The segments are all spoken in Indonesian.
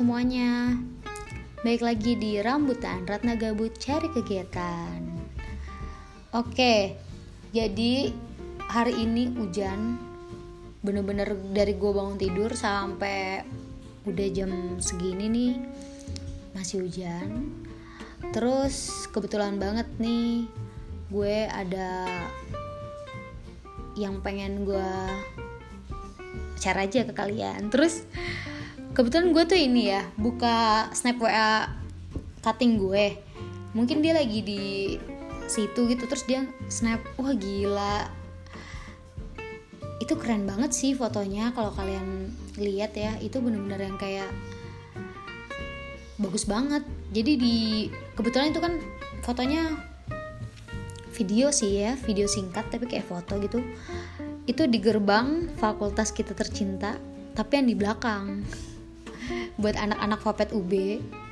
semuanya. Baik lagi di Rambutan Ratna Gabut Cari Kegiatan. Oke Jadi hari ini hujan Bener-bener dari gue bangun tidur sampai udah jam segini nih Masih hujan. Terus kebetulan banget nih Gue ada yang pengen gue share aja ke kalian. Terus kebetulan gue tuh ini ya buka snap wa cutting gue. Mungkin dia lagi di situ gitu terus dia snap wah gila. Itu keren banget sih fotonya kalau kalian lihat ya. Itu bener-bener yang kayak bagus banget. Jadi di kebetulan itu kan fotonya video sih ya video singkat tapi kayak foto gitu. Itu di gerbang fakultas kita tercinta tapi yang di belakang buat anak-anak Fapet UB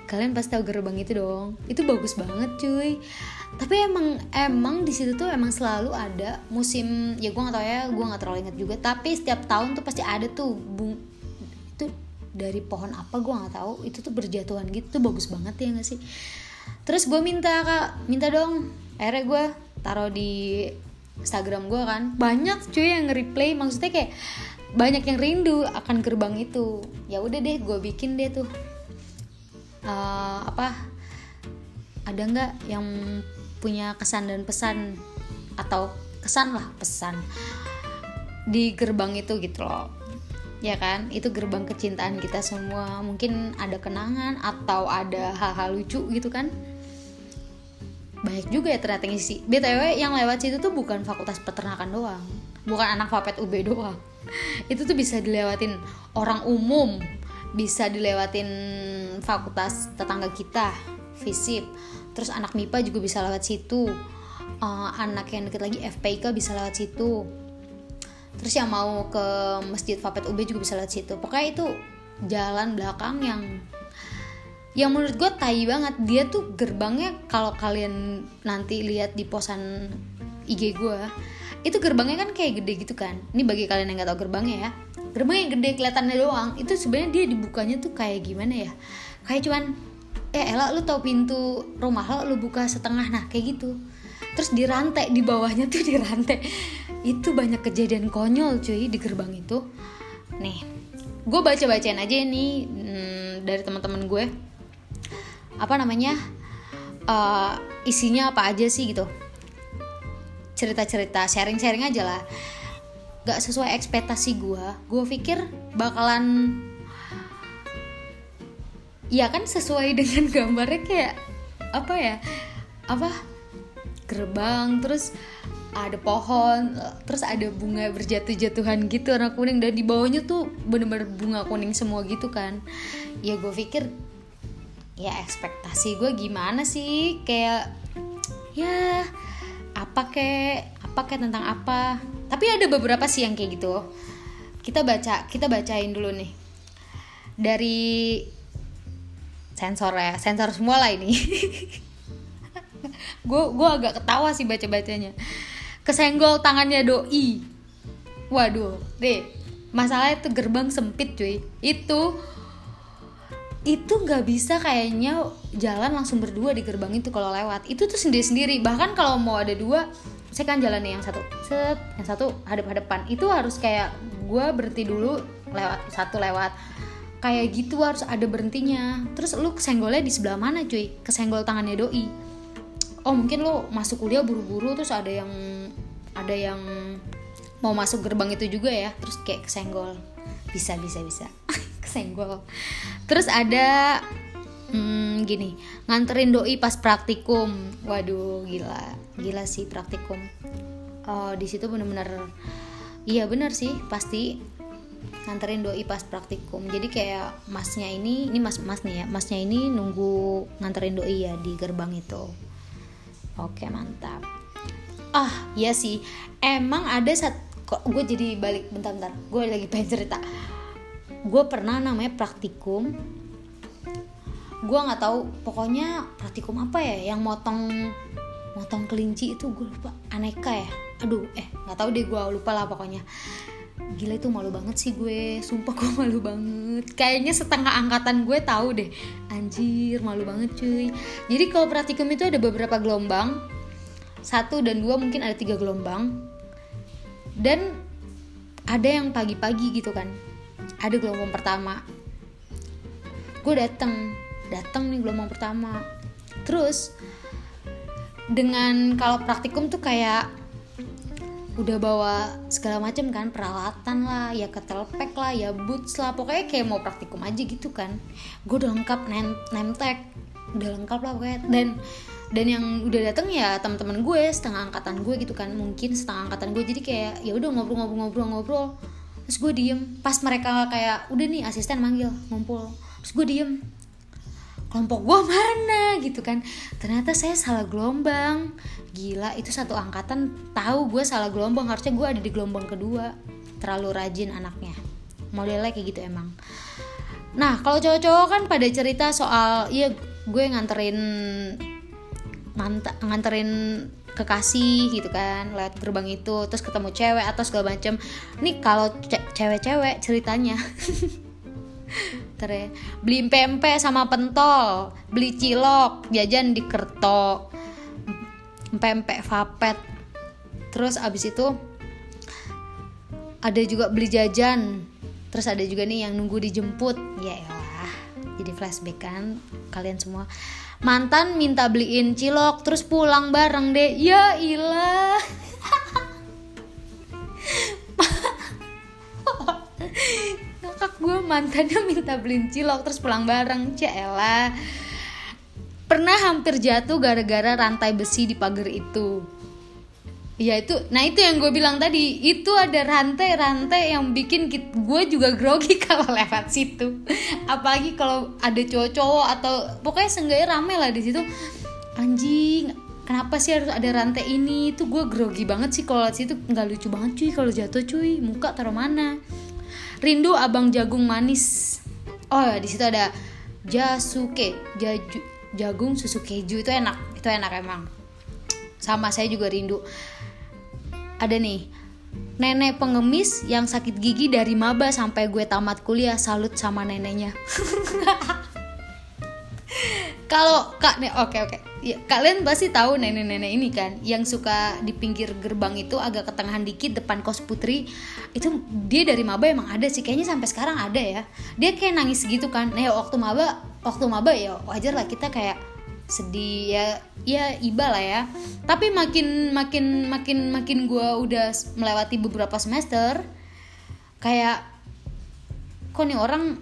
kalian pasti tahu gerbang itu dong. Itu bagus banget cuy. Tapi emang emang di situ tuh emang selalu ada musim ya gue nggak tahu ya gue nggak terlalu ingat juga. Tapi setiap tahun tuh pasti ada tuh bung itu dari pohon apa gue nggak tahu. Itu tuh berjatuhan gitu tuh bagus banget ya gak sih? Terus gue minta kak minta dong. Akhirnya gue taruh di Instagram gue kan. Banyak cuy yang nge-replay maksudnya kayak banyak yang rindu akan gerbang itu. Ya udah deh gue bikin deh tuh. Uh, apa? Ada nggak yang punya kesan dan pesan? Atau kesan lah pesan. Di gerbang itu gitu loh. Ya kan? Itu gerbang kecintaan kita semua. Mungkin ada kenangan atau ada hal-hal lucu gitu kan? Banyak juga ya ternyata ngisi btw yang lewat situ tuh bukan fakultas peternakan doang. Bukan anak fapet ub doang itu tuh bisa dilewatin orang umum bisa dilewatin fakultas tetangga kita visip terus anak mipa juga bisa lewat situ. Uh, anak yang deket lagi FPK bisa lewat situ. Terus yang mau ke masjid fapet ub juga bisa lewat situ. Pokoknya itu jalan belakang yang yang menurut gue tai banget. Dia tuh gerbangnya kalau kalian nanti lihat di posan IG gue itu gerbangnya kan kayak gede gitu kan. Ini bagi kalian yang nggak tahu gerbangnya ya. Gerbangnya yang gede kelihatannya doang. Itu sebenarnya dia dibukanya tuh kayak gimana ya? Kayak cuman eh Ella lu tau pintu rumah lo lu buka setengah. Nah kayak gitu. Terus dirantai di bawahnya tuh dirantai itu banyak kejadian konyol cuy di gerbang itu. Nih gue baca bacain aja nih hmm, dari teman-teman gue. Apa namanya? Uh, isinya apa aja sih gitu cerita-cerita sharing-sharing aja lah. Gak sesuai ekspektasi gue gue pikir bakalan ya kan sesuai dengan gambarnya kayak apa ya apa gerbang terus ada pohon terus ada bunga berjatuh-jatuhan gitu warna kuning. Dan di bawahnya tuh bener-bener bunga kuning semua gitu kan. Ya gue pikir ya ekspektasi gue gimana sih? Kayak ya apa kek apa kek tentang apa. Tapi ada beberapa sih yang kayak gitu. Kita baca kita bacain dulu nih. Dari sensor ya sensor semua lah ini. Gue gue agak ketawa sih baca bacanya kesenggol tangannya doi. Waduh deh. Masalah itu gerbang sempit cuy. Itu itu nggak bisa kayaknya jalan langsung berdua di gerbang itu kalau lewat. Itu tuh sendiri sendiri bahkan kalau mau ada dua saya kan jalan yang satu. Set yang satu hadap hadapan itu harus kayak gue berhenti dulu lewat satu lewat. Kayak gitu harus ada berhentinya. Terus lu kesenggolnya di sebelah mana cuy? Kesenggol tangannya doi. Oh mungkin lu masuk kuliah buru-buru terus ada yang ada yang mau masuk gerbang itu juga ya. Terus kayak kesenggol. Bisa bisa bisa kesenggol. Terus ada hmm, gini nganterin doi pas praktikum. Waduh gila gila sih praktikum. Uh, di situ bener-bener iya bener sih pasti nganterin doi pas praktikum. Jadi kayak masnya ini ini mas mas nih ya masnya ini nunggu nganterin doi ya di gerbang itu. Oke mantap. Ah iya sih emang ada saat kok gue jadi balik bentar-bentar gue lagi pengen cerita gue pernah namanya praktikum. Gue nggak tahu pokoknya praktikum apa ya yang motong motong kelinci itu gue lupa. Aneka ya? Aduh eh nggak tahu deh gue lupa lah pokoknya. Gila itu malu banget sih gue sumpah gue malu banget. Kayaknya setengah angkatan gue tahu deh. Anjir malu banget cuy. Jadi kalau praktikum itu ada beberapa gelombang. Satu dan dua mungkin ada tiga gelombang. Dan ada yang pagi-pagi gitu kan ada gelombang pertama. Gue dateng. Dateng nih gelombang pertama. Terus dengan kalau praktikum tuh kayak udah bawa segala macam kan peralatan lah ya ketelpek lah ya boots lah pokoknya kayak mau praktikum aja gitu kan. Gue udah lengkap nem nemtek udah lengkap lah pokoknya. Dan dan yang udah dateng ya teman-teman gue setengah angkatan gue gitu kan mungkin setengah angkatan gue. Jadi kayak ya udah ngobrol-ngobrol-ngobrol-ngobrol terus gue diem. Pas mereka kayak udah nih asisten manggil ngumpul. Terus gue diem. Kelompok gue mana gitu kan. Ternyata saya salah gelombang. Gila itu satu angkatan tahu gue salah gelombang. Harusnya gue ada di gelombang kedua. Terlalu rajin anaknya. Modelnya kayak gitu emang. Nah kalau cowok-cowok kan pada cerita soal iya gue nganterin manta nganterin kekasih gitu kan lewat gerbang itu terus ketemu cewek atau segala macem. Nih kalau cewek-cewek ceritanya. Tere. beli pempek sama pentol beli cilok jajan di kerto pempek vapet. Terus abis itu ada juga beli jajan. Terus ada juga nih yang nunggu dijemput. Ya elah jadi flashback kan kalian semua mantan minta beliin cilok terus pulang bareng deh. Ya ilah. Kakak gue mantannya minta beliin cilok terus pulang bareng. Cela. Pernah hampir jatuh gara-gara rantai besi di pagar itu ya itu nah itu yang gue bilang tadi itu ada rantai-rantai yang bikin gue juga grogi kalau lewat situ. Apalagi kalau ada cowok-cowok atau pokoknya seenggaknya rame lah di situ. Anjing kenapa sih harus ada rantai ini? Tuh gue grogi banget sih kalau situ. Nggak lucu banget cuy kalau jatuh cuy. Muka taruh mana? Rindu abang jagung manis. Oh ya di situ ada jasuke jaju jagung susu keju. Itu enak itu enak emang. Sama saya juga rindu ada nih nenek pengemis yang sakit gigi dari maba sampai gue tamat kuliah salut sama neneknya. Kalau kak nih oke oke. Ya, kalian pasti tahu nenek-nenek ini kan yang suka di pinggir gerbang itu agak ketengahan dikit depan kos putri. Itu dia dari maba emang ada sih kayaknya sampai sekarang ada ya. Dia kayak nangis gitu kan. Nah waktu maba waktu maba ya wajar lah kita kayak sedih ya ya iba lah ya. Tapi makin makin makin makin gue udah melewati beberapa semester kayak kok nih orang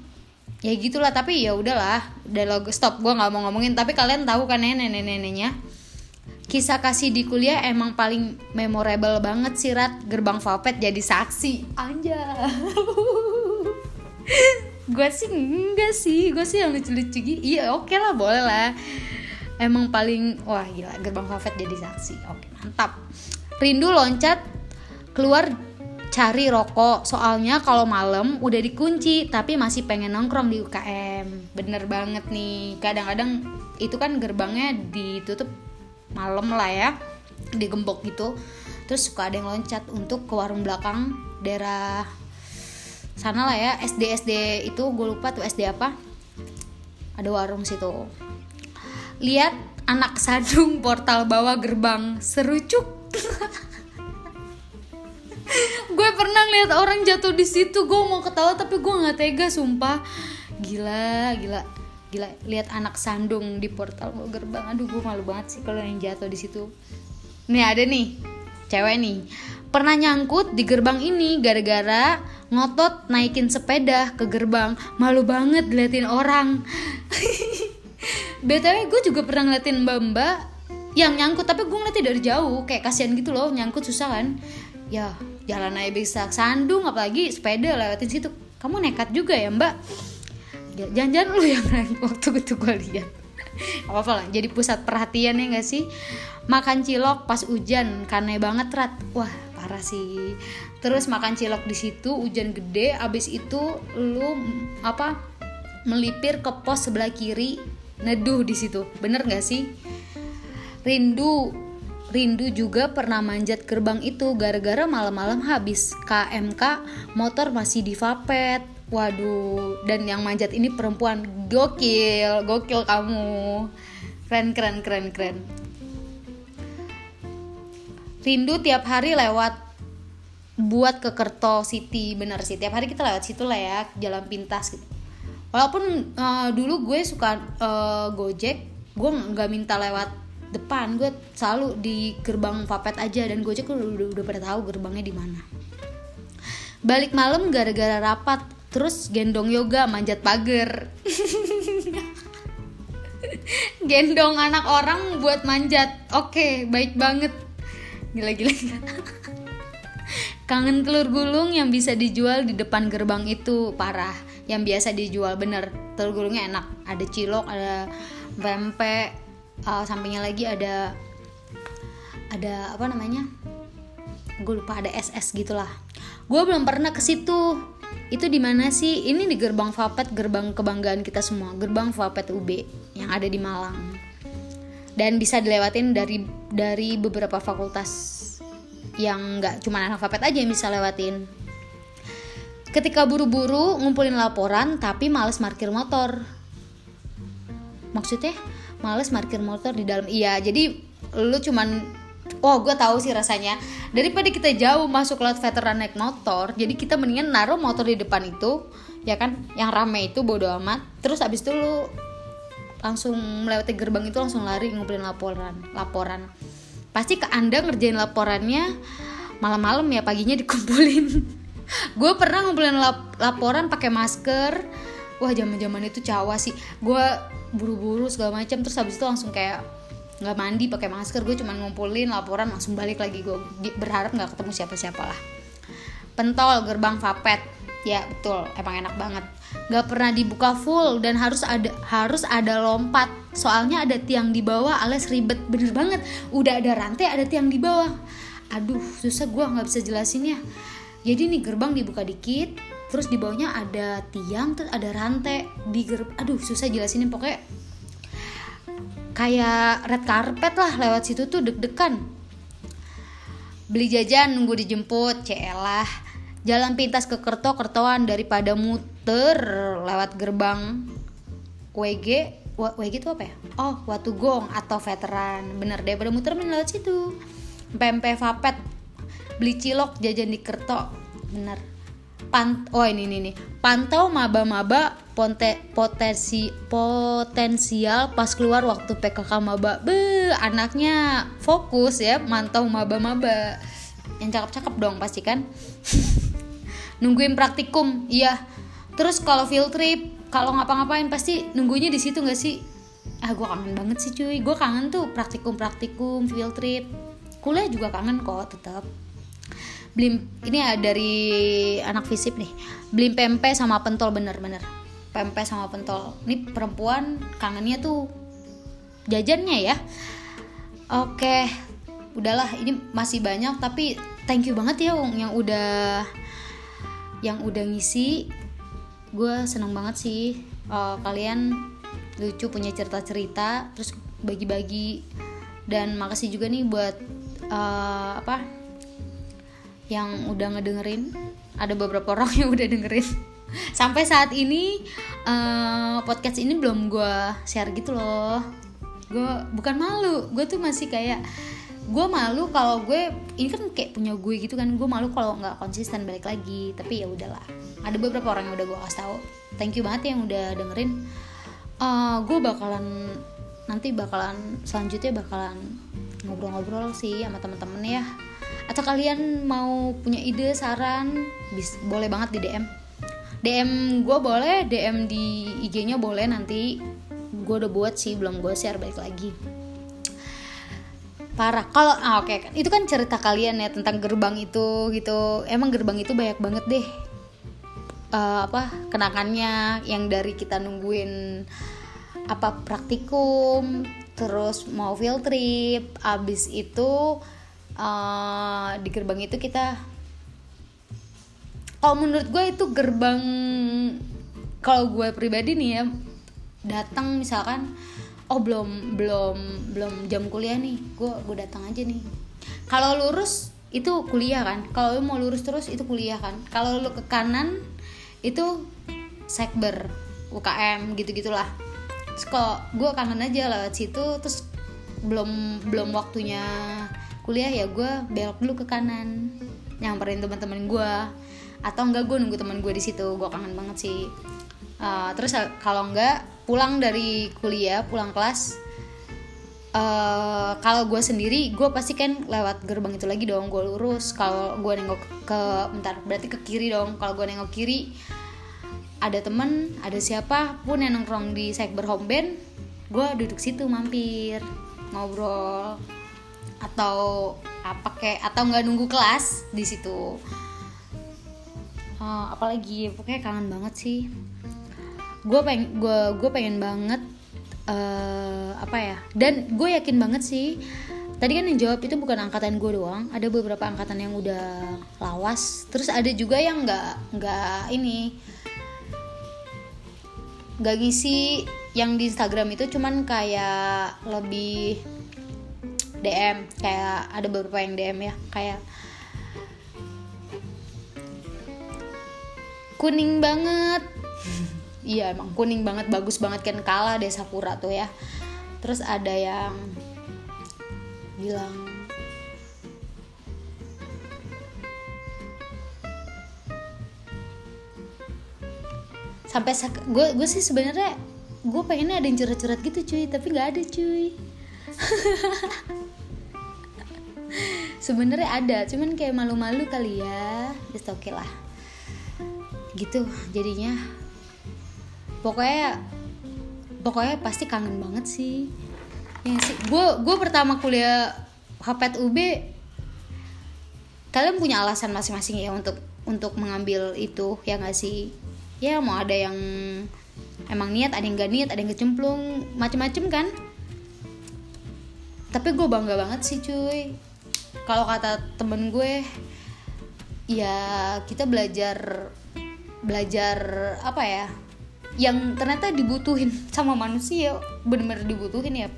ya gitulah tapi ya udahlah dialog stop gue nggak mau ngomongin. Tapi kalian tahu kan nenek neneknya kisah kasih di kuliah emang paling memorable banget sih Rat. Gerbang Vapet jadi saksi. Anja gue sih enggak sih gue sih yang lucu-lucu gitu iya oke okay lah boleh lah emang paling wah gila gerbang Vapet jadi saksi. Oke mantap. Rindu loncat keluar cari rokok. Soalnya kalau malam udah dikunci tapi masih pengen nongkrong di UKM bener banget nih. Kadang-kadang itu kan gerbangnya ditutup malam lah ya digembok gitu. Terus suka ada yang loncat untuk ke warung belakang daerah sana lah ya. SD SD itu gue lupa tuh SD apa. Ada warung situ lihat anak sadung portal bawah gerbang. Seru cuk. Gue pernah lihat orang jatuh di situ. Gue mau ketawa tapi gue nggak tega sumpah. Gila gila. Gila lihat anak sandung di portal mau gerbang. Aduh gue malu banget sih kalau yang jatuh di situ. Nih ada nih. Cewek nih. Pernah nyangkut di gerbang ini gara-gara ngotot naikin sepeda ke gerbang. Malu banget diliatin orang btw gue juga pernah ngeliatin mbak mbak yang nyangkut tapi gue ngeliatnya dari jauh kayak kasihan gitu loh nyangkut susah kan. Ya jalan aja bisa sandung apalagi sepeda lewatin situ. Kamu nekat juga ya mbak? Jangan-jangan lu yang waktu itu gue lihat. Apa apa lah jadi pusat perhatian ya gak sih? Makan cilok pas hujan karena banget rat. Wah parah sih. Terus makan cilok di situ hujan gede abis itu lu apa melipir ke pos sebelah kiri neduh di situ bener gak sih rindu Rindu juga pernah manjat gerbang itu gara-gara malam-malam habis KMK motor masih di vapet. Waduh, dan yang manjat ini perempuan gokil, gokil kamu. Keren keren keren keren. Rindu tiap hari lewat buat ke Kerto City, bener sih. Tiap hari kita lewat situ lah ya, jalan pintas gitu. Walaupun uh, dulu gue suka uh, Gojek, gue nggak minta lewat depan gue selalu di gerbang Vapet aja dan Gojek udah, udah, pada tahu gerbangnya di mana. Balik malam gara-gara rapat terus gendong yoga manjat pagar. Gendong anak orang buat manjat. Oke baik banget. Gila gila, gila. kangen telur gulung yang bisa dijual di depan gerbang itu parah yang biasa dijual bener. Telur gulungnya enak. Ada cilok ada pempek uh, sampingnya lagi ada ada apa namanya? Gue lupa ada SS gitulah. Gue belum pernah ke situ. Itu di mana sih? Ini di gerbang Vapet gerbang kebanggaan kita semua. Gerbang Vapet UB yang ada di Malang. Dan bisa dilewatin dari dari beberapa fakultas yang nggak cuma anak Vapet aja yang bisa lewatin ketika buru-buru ngumpulin laporan tapi males parkir motor. Maksudnya males parkir motor di dalam iya jadi lu cuman oh gue tahu sih rasanya. Daripada kita jauh masuk lewat veteran naik motor jadi kita mendingan naruh motor di depan itu ya kan? Yang rame itu bodo amat. Terus abis itu lu langsung melewati gerbang itu langsung lari ngumpulin laporan laporan. Pasti ke anda ngerjain laporannya malam-malam ya paginya dikumpulin gue pernah ngumpulin lap laporan pakai masker. Wah zaman zaman itu cawa sih. Gue buru-buru segala macam terus habis itu langsung kayak nggak mandi pakai masker. Gue cuma ngumpulin laporan langsung balik lagi. Gue berharap nggak ketemu siapa-siapa lah. Pentol gerbang vapet ya betul. Emang enak banget. Nggak pernah dibuka full dan harus ada harus ada lompat. Soalnya ada tiang di bawah alias ribet. Bener banget. Udah ada rantai ada tiang di bawah. Aduh susah gue nggak bisa jelasinnya jadi nih gerbang dibuka dikit terus di bawahnya ada tiang terus ada rantai di gerb aduh susah jelasinnya. Pokoknya kayak red carpet lah lewat situ tuh deg-degan. Beli jajan nunggu dijemput celah jalan pintas ke kerto kertoan daripada muter lewat gerbang WG WG itu apa ya? Oh Watu Gong atau veteran. Bener daripada muter mending lewat situ. PMP Vapet beli cilok jajan di kerto bener Pan oh ini ini nih. Pantau maba-maba potensi potensial pas keluar waktu PKK maba. Be, anaknya fokus ya mantau maba-maba. Yang cakep-cakep dong pasti kan. Nungguin praktikum, iya. Terus kalau field trip, kalau ngapa-ngapain pasti nunggunya di situ gak sih? Ah, gue kangen banget sih cuy. Gue kangen tuh praktikum-praktikum, field trip. Kuliah juga kangen kok tetap beli ini ya dari anak visip nih. Beli pempek sama pentol bener-bener pempek sama pentol. Ini perempuan kangennya tuh jajannya ya. Oke udahlah ini masih banyak tapi thank you banget ya yang udah yang udah ngisi. Gue seneng banget sih uh, kalian lucu punya cerita-cerita terus bagi-bagi. Dan makasih juga nih buat uh, apa yang udah ngedengerin ada beberapa orang yang udah dengerin. Sampai saat ini uh, podcast ini belum gue share gitu loh. Gue bukan malu gue tuh masih kayak gue malu kalau gue ini kan kayak punya gue gitu kan gue malu kalau nggak konsisten balik lagi. Tapi ya udahlah ada beberapa orang yang udah gue kasih tahu. Thank you banget ya yang udah dengerin. Uh, eh, gue bakalan nanti bakalan selanjutnya bakalan ngobrol-ngobrol sih sama temen-temen ya atau kalian mau punya ide saran bis boleh banget di DM DM gue boleh DM di IG-nya boleh nanti. Gue udah buat sih belum gue share balik lagi. Parah. Kalau ah, oke okay. itu kan cerita kalian ya tentang gerbang itu gitu. Emang gerbang itu banyak banget deh. Uh, apa kenangannya yang dari kita nungguin apa praktikum terus mau field trip abis itu uh, di gerbang itu kita kalau menurut gue itu gerbang kalau gue pribadi nih ya datang misalkan oh belum belum belum jam kuliah nih gue gue datang aja nih. Kalau lurus itu kuliah kan? Kalau lu mau lurus terus itu kuliah kan? Kalau lu ke kanan itu sekber UKM gitu gitulah kok gue kangen aja lewat situ terus belum belum waktunya kuliah ya gue belok dulu ke kanan nyamperin teman-teman gue atau enggak gue nunggu teman gue di situ gue kangen banget sih. Uh, terus kalau enggak pulang dari kuliah pulang kelas uh, kalau gue sendiri gue pasti kan lewat gerbang itu lagi dong gue lurus. Kalau gue nengok ke bentar berarti ke kiri dong. Kalau gue nengok kiri ada temen ada siapa pun yang nongkrong di sekber home band gue duduk situ mampir ngobrol atau apa kayak atau nggak nunggu kelas di situ. Uh, apalagi pokoknya kangen banget sih. Gue pengen gue gue pengen banget uh, apa ya dan gue yakin banget sih tadi kan yang jawab itu bukan angkatan gue doang ada beberapa angkatan yang udah lawas terus ada juga yang nggak nggak ini nggak ngisi yang di Instagram itu cuman kayak lebih DM kayak ada beberapa yang DM ya kayak kuning banget. Iya emang kuning banget bagus banget kan kalah desa pura tuh ya. Terus ada yang bilang sampai gue gue sih sebenarnya gue pengennya ada yang curhat-curhat gitu cuy tapi nggak ada cuy sebenarnya ada cuman kayak malu-malu kali ya. Just oke okay lah. Gitu jadinya. Pokoknya pokoknya pasti kangen banget sih. Ya sih? Gue gue pertama kuliah HPT UB kalian punya alasan masing-masing ya untuk untuk mengambil itu ya nggak sih? Ya mau ada yang emang niat ada yang gak niat ada yang kecemplung macem-macem kan? Tapi gue bangga banget sih cuy kalau kata temen gue ya kita belajar belajar apa ya yang ternyata dibutuhin sama manusia bener-bener dibutuhin ya.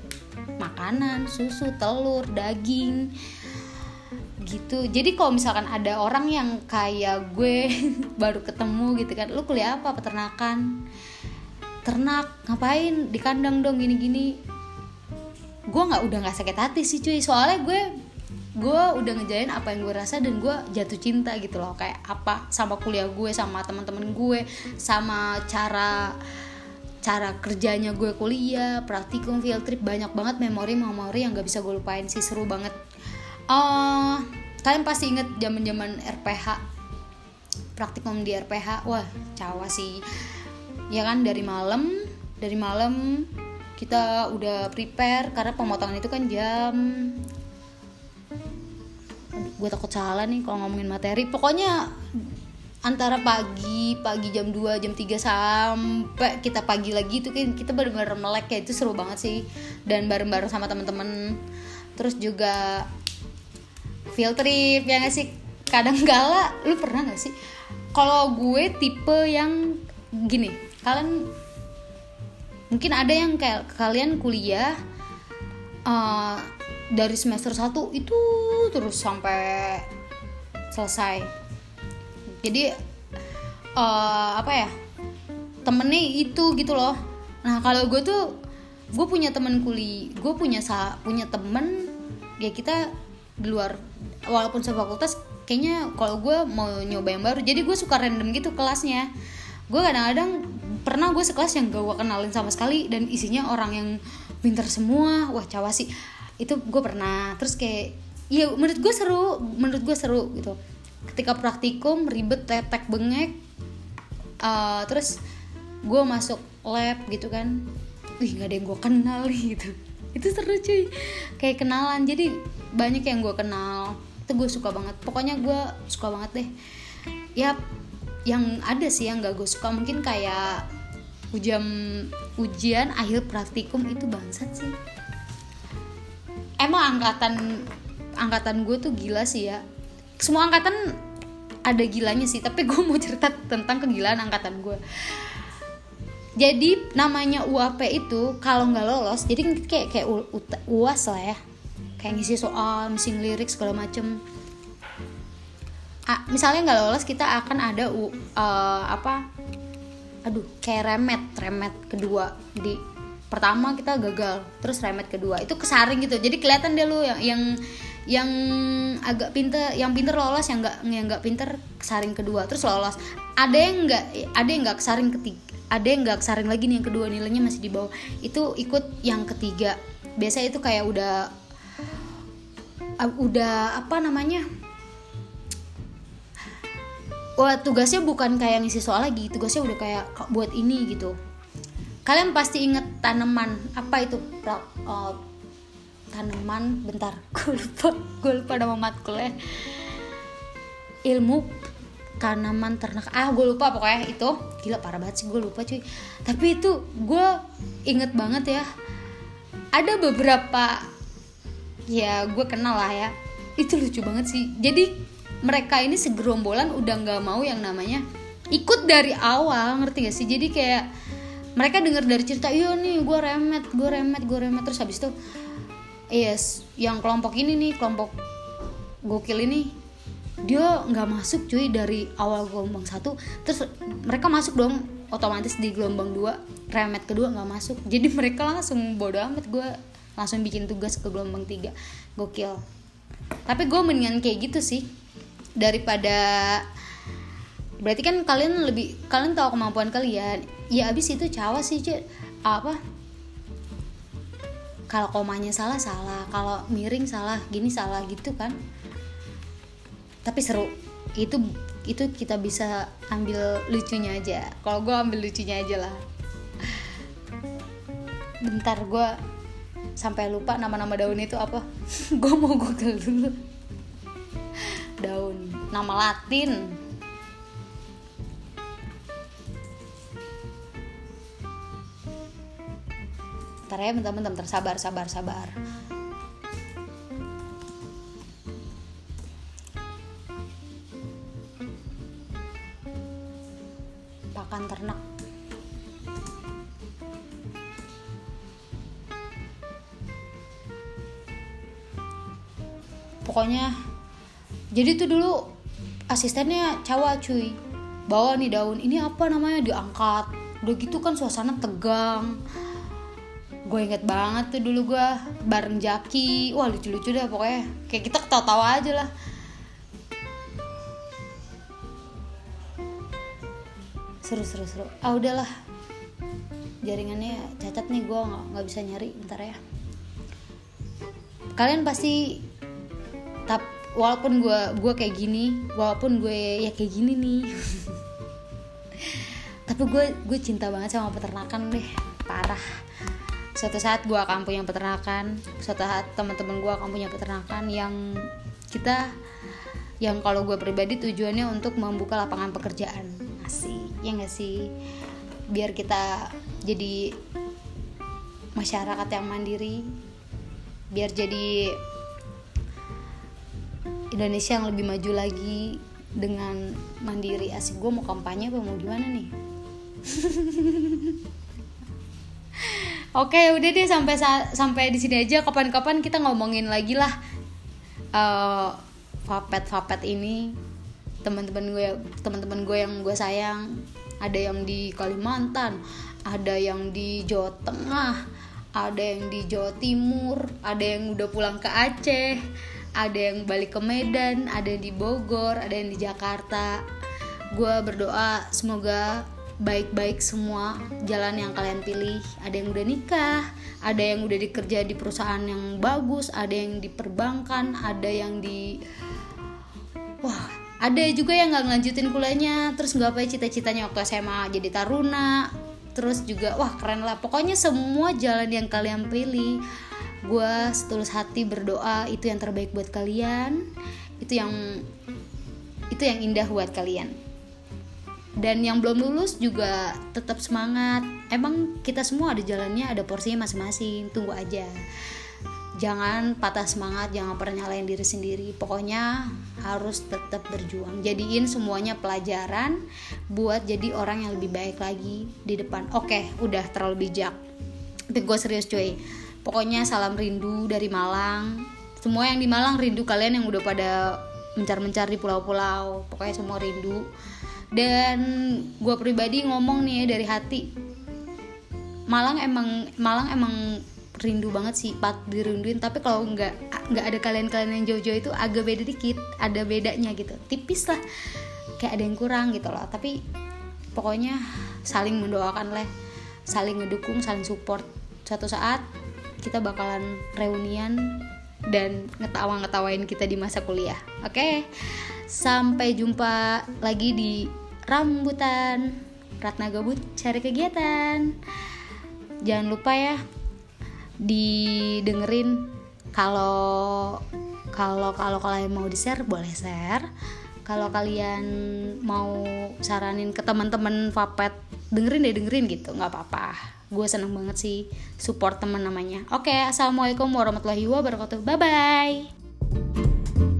Makanan susu telur daging gitu. Jadi kalau misalkan ada orang yang kayak gue baru ketemu gitu kan lu kuliah apa? Peternakan. Ternak ngapain? Di kandang dong gini-gini. Gue nggak udah nggak sakit hati sih cuy. Soalnya gue gue udah ngejain apa yang gue rasa dan gue jatuh cinta gitu loh. Kayak apa? Sama kuliah gue sama teman-teman gue sama cara cara kerjanya gue kuliah praktikum field trip. Banyak banget memori-memori yang gak bisa gue lupain sih. Seru banget. Uh, kalian pasti inget zaman zaman RPH praktikum di RPH wah cawa sih. Ya kan dari malam dari malam kita udah prepare karena pemotongan itu kan jam gue takut salah nih kalau ngomongin materi. Pokoknya antara pagi pagi jam 2 jam 3 sampai kita pagi lagi itu kan kita bener-bener melek ya itu seru banget sih. Dan bareng-bareng sama teman-teman terus juga field trip ya gak sih? Kadang kala lu pernah gak sih? Kalau gue tipe yang gini kalian mungkin ada yang kayak kalian kuliah uh, dari semester 1 itu terus sampai selesai. Jadi uh, apa ya temennya itu gitu loh. Nah kalau gue tuh gue punya temen kuli gue punya sa punya temen ya kita di luar walaupun sefakultas kayaknya kalau gue mau nyoba yang baru jadi gue suka random gitu kelasnya. Gue kadang-kadang pernah gue sekelas yang gak gue kenalin sama sekali dan isinya orang yang pinter semua. Wah cawa sih itu gue pernah terus kayak ya menurut gue seru menurut gue seru gitu. Ketika praktikum ribet tetek bengek uh, terus gue masuk lab gitu kan. Wih nggak ada yang gue kenal gitu. Itu seru cuy. Kayak kenalan jadi banyak yang gue kenal. Itu gue suka banget. Pokoknya gue suka banget deh. Ya yang ada sih yang gak gue suka. Mungkin kayak ujian ujian akhir praktikum itu bangsat sih emang angkatan angkatan gue tuh gila sih ya. Semua angkatan ada gilanya sih tapi gue mau cerita tentang kegilaan angkatan gue. Jadi namanya UAP itu kalau nggak lolos jadi kayak kayak uas lah ya. Kayak ngisi soal ngisi lirik segala macem. Ah, misalnya nggak lolos kita akan ada uh, apa? Aduh kayak remet remet kedua. Di pertama kita gagal terus remet kedua. Itu kesaring gitu. Jadi kelihatan deh lu yang yang yang agak pinter yang pinter lolos yang nggak yang nggak pinter kesaring kedua terus lolos. Ada yang nggak ada yang nggak kesaring ketiga ada yang nggak kesaring lagi nih yang kedua nilainya masih di bawah. Itu ikut yang ketiga. Biasa itu kayak udah udah apa namanya? Wah tugasnya bukan kayak ngisi soal lagi tugasnya udah kayak buat ini gitu kalian pasti inget tanaman. Apa itu? Uh, tanaman? Bentar gue lupa. Gue lupa nama matkulnya. Ilmu tanaman ternak. Ah gue lupa pokoknya itu. Gila parah banget sih gue lupa cuy. Tapi itu gue inget banget ya. Ada beberapa ya gue kenal lah ya. Itu lucu banget sih. Jadi mereka ini segerombolan udah nggak mau yang namanya ikut dari awal ngerti gak sih? Jadi kayak mereka dengar dari cerita iya nih gue remet gue remet gue remet. Terus habis itu yes yang kelompok ini nih kelompok gokil ini dia nggak masuk cuy dari awal gelombang satu. Terus mereka masuk dong otomatis di gelombang dua remet kedua nggak masuk. Jadi mereka langsung bodoh amat gue langsung bikin tugas ke gelombang tiga. Gokil. Tapi gue mendingan kayak gitu sih daripada berarti kan kalian lebih kalian tahu kemampuan kalian ya. Abis itu cawa sih cuy apa? Kalau komanya salah salah. Kalau miring salah gini salah gitu kan. Tapi seru. Itu itu kita bisa ambil lucunya aja. Kalau gue ambil lucunya aja lah. Bentar gue sampai lupa nama-nama daun itu apa. Gue mau google dulu. Daun. Nama latin Ntar ya bentar-bentar bentar sabar sabar sabar. Pakan ternak. Pokoknya jadi tuh dulu asistennya cowok cuy. Bawa nih daun. Ini apa namanya? Diangkat. Udah gitu kan suasana tegang gue inget banget tuh dulu gue bareng Jaki. Wah lucu-lucu deh pokoknya. Kayak kita ketawa-tawa aja lah. Seru seru seru. Ah udahlah. Jaringannya cacat nih gue nggak bisa nyari. Bentar ya. Kalian pasti tap walaupun gue gue kayak gini walaupun gue ya kayak gini nih. Tapi gue gue cinta banget sama peternakan deh. Parah suatu saat gue akan punya peternakan. Suatu saat teman-teman gue akan punya peternakan yang kita yang kalau gue pribadi tujuannya untuk membuka lapangan pekerjaan. Asik ya gak sih? Biar kita jadi masyarakat yang mandiri. Biar jadi Indonesia yang lebih maju lagi dengan mandiri. Asik gue mau kampanye apa mau gimana nih Oke udah deh sampai sampai di sini aja. Kapan-kapan kita ngomongin lagi lah uh, vapet vapet ini. Teman-teman gue teman-teman gue yang gue sayang. Ada yang di Kalimantan ada yang di Jawa Tengah ada yang di Jawa Timur ada yang udah pulang ke Aceh ada yang balik ke Medan ada yang di Bogor ada yang di Jakarta. Gue berdoa semoga baik-baik semua jalan yang kalian pilih. Ada yang udah nikah ada yang udah dikerja di perusahaan yang bagus ada yang di perbankan ada yang di wah ada juga yang nggak ngelanjutin kuliahnya. Terus nggak apa cita-citanya waktu SMA jadi taruna. Terus juga wah keren lah. Pokoknya semua jalan yang kalian pilih gue setulus hati berdoa itu yang terbaik buat kalian. Itu yang itu yang indah buat kalian dan yang belum lulus juga tetap semangat. Emang kita semua ada jalannya ada porsinya masing-masing. Tunggu aja. Jangan patah semangat jangan pernah nyalain diri sendiri. Pokoknya harus tetap berjuang. Jadiin semuanya pelajaran buat jadi orang yang lebih baik lagi di depan. Oke udah terlalu bijak. Tapi gue serius cuy. Pokoknya salam rindu dari Malang. Semua yang di Malang rindu. Kalian yang udah pada mencar-mencar di pulau-pulau. Pokoknya semua rindu dan gue pribadi ngomong nih ya dari hati. Malang emang Malang emang rindu banget sih pat dirinduin tapi kalau nggak nggak ada kalian-kalian yang jauh-jauh itu agak beda dikit ada bedanya gitu. Tipis lah kayak ada yang kurang gitu loh. Tapi pokoknya saling mendoakan lah saling ngedukung saling support. Suatu saat kita bakalan reunian dan ngetawa-ngetawain kita di masa kuliah. Oke okay? sampai jumpa lagi di rambutan. Ratna Gabut cari kegiatan. Jangan lupa ya didengerin. Kalau kalau kalau kalian mau di share boleh share. Kalau kalian mau saranin ke teman-teman Vapet dengerin deh dengerin gitu. Nggak apa-apa. Gue seneng banget sih support teman namanya. Oke assalamualaikum warahmatullahi wabarakatuh. Bye bye